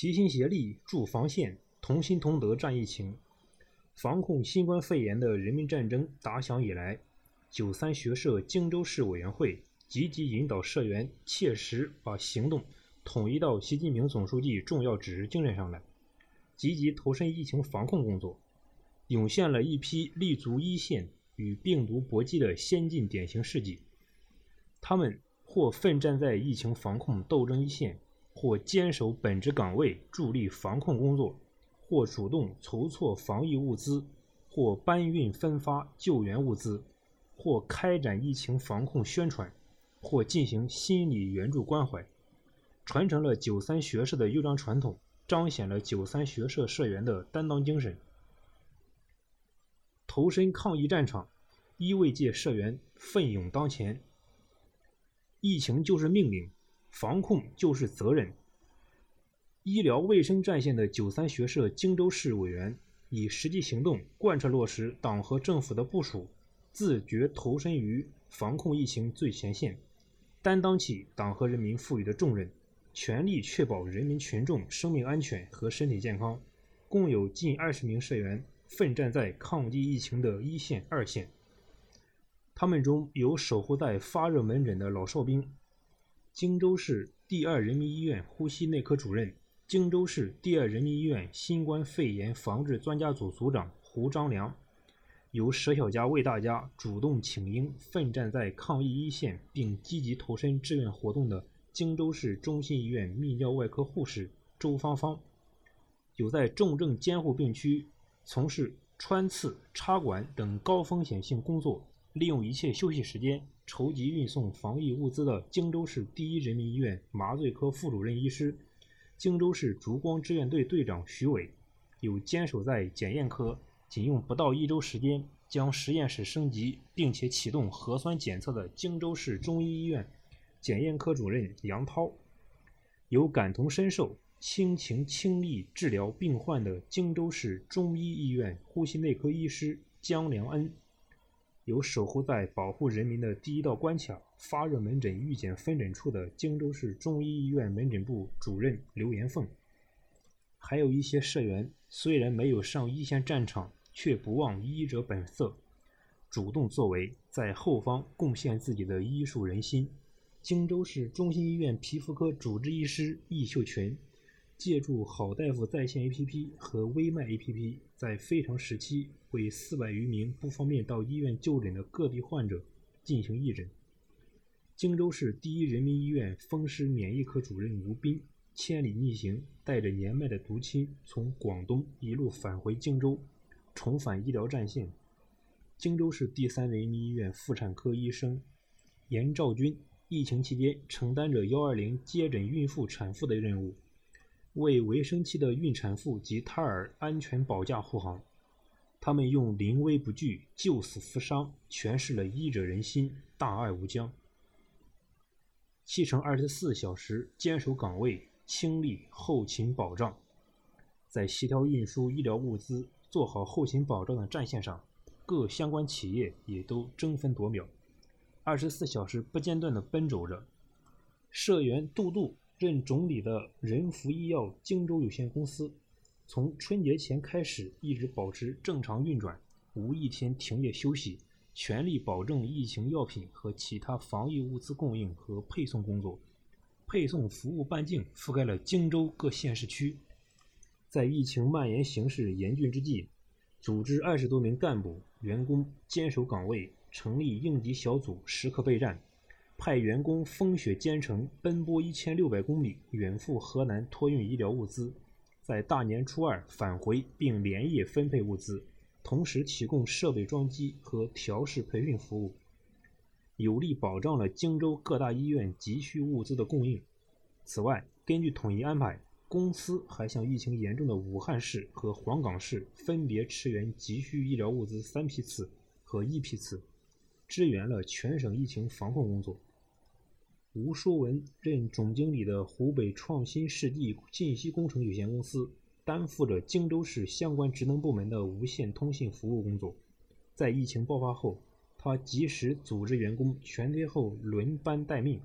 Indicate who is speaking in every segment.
Speaker 1: 齐心协力筑防线，同心同德战疫情。防控新冠肺炎的人民战争打响以来，九三学社荆州市委员会积极引导社员切实把行动统一到习近平总书记重要指示精神上来，积极投身疫情防控工作，涌现了一批立足一线与病毒搏击的先进典型事迹。他们或奋战在疫情防控斗争一线，或坚守本职岗位助力防控工作。或主动筹措防疫物资，或搬运分发救援物资，或开展疫情防控宣传，或进行心理援助关怀，传承了九三学社的优良传统，彰显了九三学社社员的担当精神。投身抗疫战场，医卫界社员奋勇当前。疫情就是命令，防控就是责任。医疗卫生战线的九三学社荆州市委员，以实际行动贯彻落实党和政府的部署，自觉投身于防控疫情最前线，担当起党和人民赋予的重任，全力确保人民群众生命安全和身体健康。共有近二十名社员奋战在抗击疫情的一线、二线，他们中有守护在发热门诊的老哨兵，荆州市第二人民医院呼吸内科主任。荆州市第二人民医院新冠肺炎防治专家组组长胡章良，由佘小佳为大家主动请缨，奋战在抗疫一线，并积极投身志愿活动的荆州市中心医院泌尿外科护士周芳芳，有在重症监护病区从事穿刺、插管等高风险性工作，利用一切休息时间筹集运送防疫物资的荆州市第一人民医院麻醉科副主任医师。荆州市烛光志愿队队长徐伟，有坚守在检验科，仅用不到一周时间将实验室升级，并且启动核酸检测的荆州市中医医院检验科主任杨涛，有感同身受、倾情倾力治疗病患的荆州市中医医院呼吸内科医师姜良恩。有守护在保护人民的第一道关卡——发热门诊预检分诊处的荆州市中医医院门诊部主任刘延凤，还有一些社员虽然没有上一线战场，却不忘医者本色，主动作为，在后方贡献自己的医术人心。荆州市中心医院皮肤科主治医师易秀群。借助好大夫在线 APP 和微脉 APP，在非常时期为四百余名不方便到医院就诊的各地患者进行义诊。荆州市第一人民医院风湿免疫科主任吴斌千里逆行，带着年迈的独亲从广东一路返回荆州，重返医疗战线。荆州市第三人民医院妇产科医生严兆军，疫情期间承担着幺二零接诊孕妇产妇的任务。为围生期的孕产妇及胎儿安全保驾护航，他们用临危不惧、救死扶伤，诠释了医者仁心、大爱无疆。七乘二十四小时坚守岗位，倾力后勤保障，在协调运输医疗物资、做好后勤保障的战线上，各相关企业也都争分夺秒，二十四小时不间断地奔走着。社员杜杜。任总理的仁福医药荆州有限公司，从春节前开始一直保持正常运转，无一天停业休息，全力保证疫情药品和其他防疫物资供应和配送工作。配送服务半径覆盖了荆州各县市区。在疫情蔓延形势严峻之际，组织二十多名干部员工坚守岗位，成立应急小组，时刻备战。派员工风雪兼程奔波一千六百公里，远赴河南托运医疗物资，在大年初二返回并连夜分配物资，同时提供设备装机和调试培训服务，有力保障了荆州各大医院急需物资的供应。此外，根据统一安排，公司还向疫情严重的武汉市和黄冈市分别驰援急需医疗物资三批次和一批次，支援了全省疫情防控工作。吴书文任总经理的湖北创新世纪信息工程有限公司，担负着荆州市相关职能部门的无线通信服务工作。在疫情爆发后，他及时组织员工全天候轮班待命，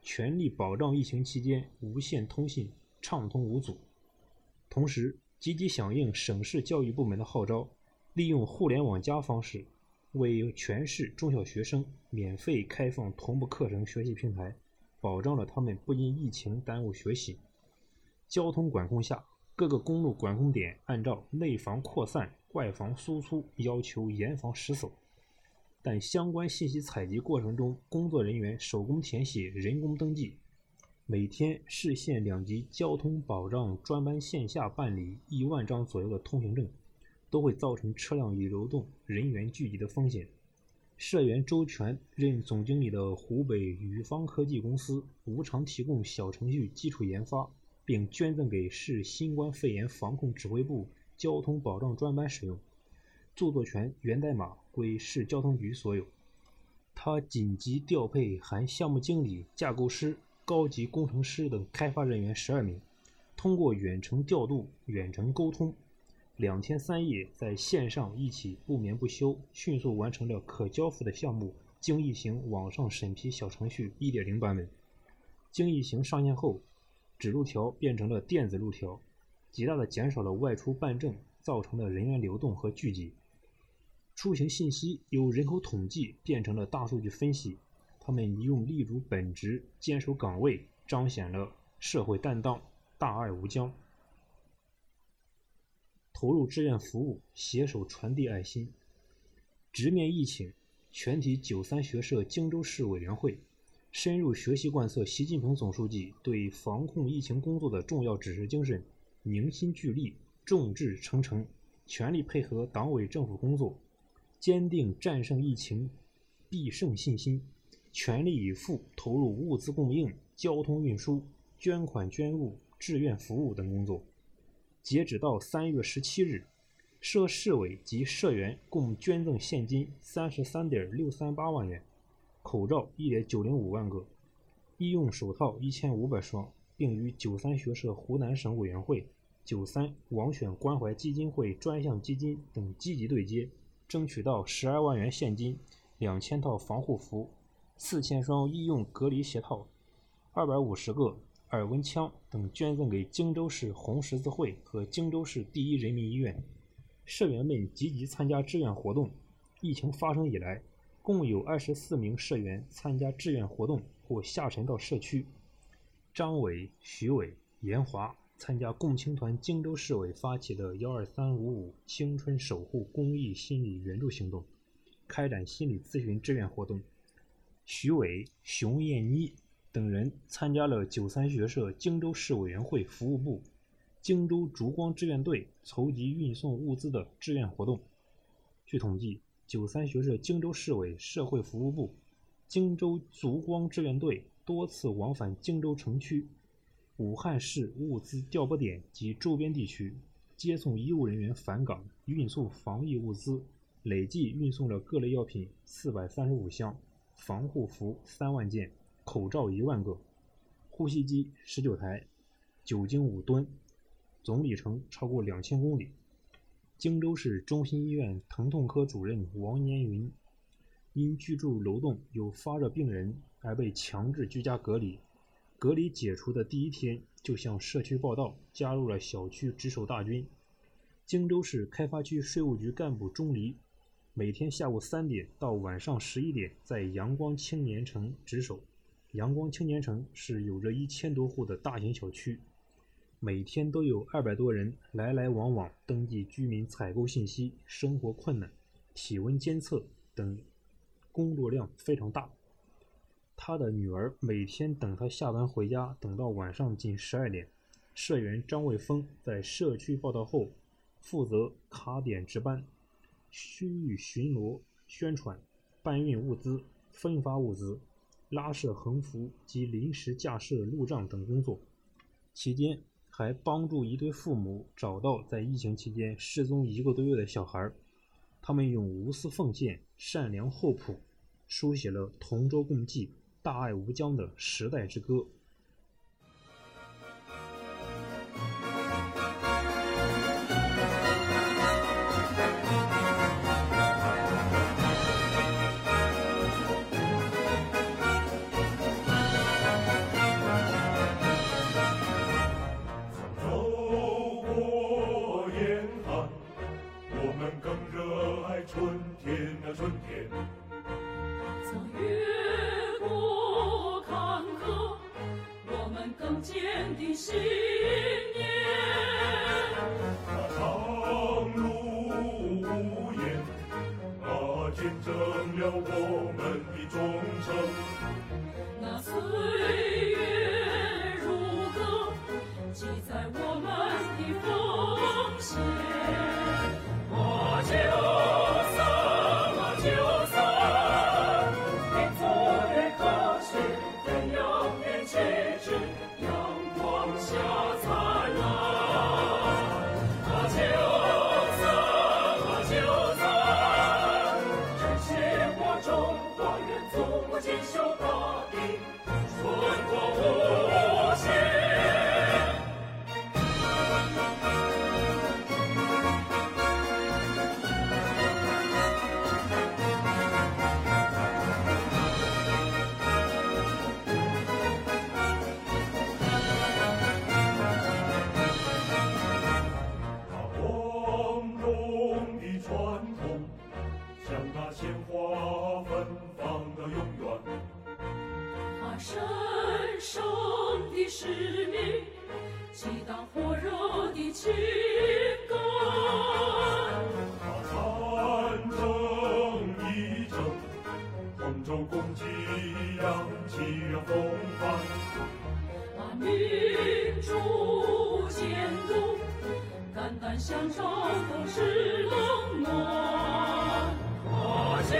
Speaker 1: 全力保障疫情期间无线通信畅通无阻。同时积极响应省市教育部门的号召，利用“互联网加”方式，为全市中小学生免费开放同步课程学习平台，保障了他们不因疫情耽误学习。交通管控下，各个公路管控点按照内防扩散、外防输出要求严防死守，但相关信息采集过程中，工作人员手工填写、人工登记。每天市县两级交通保障专班线下办理一万张左右的通行证，都会造成车辆与流动、人员聚集的风险。社员周全任总经理的湖北宇方科技公司无偿提供小程序基础研发，并捐赠给市新冠肺炎防控指挥部交通保障专班使用，著作权源代码归市交通局所有。他紧急调配含项目经理、架构师。高级工程师等开发人员十二名，通过远程调度、远程沟通，两天三夜在线上一起不眠不休，迅速完成了可交付的项目精益行网上审批小程序1.0版本。精益行上线后，纸路条变成了电子路条，极大的减少了外出办证造成的人员流动和聚集。出行信息由人口统计变成了大数据分析。他们用立足本职、坚守岗位，彰显了社会担当、大爱无疆。投入志愿服务，携手传递爱心。直面疫情，全体九三学社荆州市委员会深入学习贯彻习近平总书记对防控疫情工作的重要指示精神，凝心聚力，众志成城，全力配合党委政府工作，坚定战胜疫情必胜信心。全力以赴投入物资供应、交通运输、捐款捐物、志愿服务等工作。截止到三月十七日，社市委及社员共捐赠现金三十三点六三八万元，口罩一点九零五万个，医用手套一千五百双，并与九三学社湖南省委员会、九三网选关怀基金会专项基金等积极对接，争取到十二万元现金、两千套防护服。四千双医用隔离鞋套、二百五十个耳温枪等捐赠给荆州市红十字会和荆州市第一人民医院。社员们积极参加志愿活动。疫情发生以来，共有二十四名社员参加志愿活动或下沉到社区。张伟、徐伟、严华参加共青团荆州市委发起的“幺二三五五青春守护”公益心理援助行动，开展心理咨询志愿活动。徐伟、熊艳妮等人参加了九三学社荆州市委员会服务部、荆州烛光志愿队筹集运送物资的志愿活动。据统计，九三学社荆州市委社会服务部、荆州烛光志愿队多次往返荆州城区、武汉市物资调拨点及周边地区，接送医务人员返岗，运送防疫物资，累计运送了各类药品四百三十五箱。防护服三万件，口罩一万个，呼吸机十九台，酒精五吨，总里程超过两千公里。荆州市中心医院疼痛科主任王年云因居住楼栋有发热病人而被强制居家隔离。隔离解除的第一天，就向社区报到，加入了小区值守大军。荆州市开发区税务局干部钟离。每天下午三点到晚上十一点，在阳光青年城值守。阳光青年城是有着一千多户的大型小区，每天都有二百多人来来往往登记居民采购信息、生活困难、体温监测等，工作量非常大。他的女儿每天等他下班回家，等到晚上近十二点。社员张卫峰在社区报到后，负责卡点值班。区域巡逻、宣传、搬运物资、分发物资、拉设横幅及临时架设路障等工作。期间，还帮助一对父母找到在疫情期间失踪一个多月的小孩。他们用无私奉献、善良厚朴，书写了同舟共济、大爱无疆的时代之歌。
Speaker 2: 天，曾越过坎坷，我们更坚定信念，
Speaker 3: 那长路无言，啊，见证了我们的忠诚，
Speaker 2: 那岁月如歌，记载我们的奉献。锦绣情感。
Speaker 3: 那参政议政，同舟共济，扬起了风帆。
Speaker 2: 把民主监督，肝胆相照，共事冷暖。我就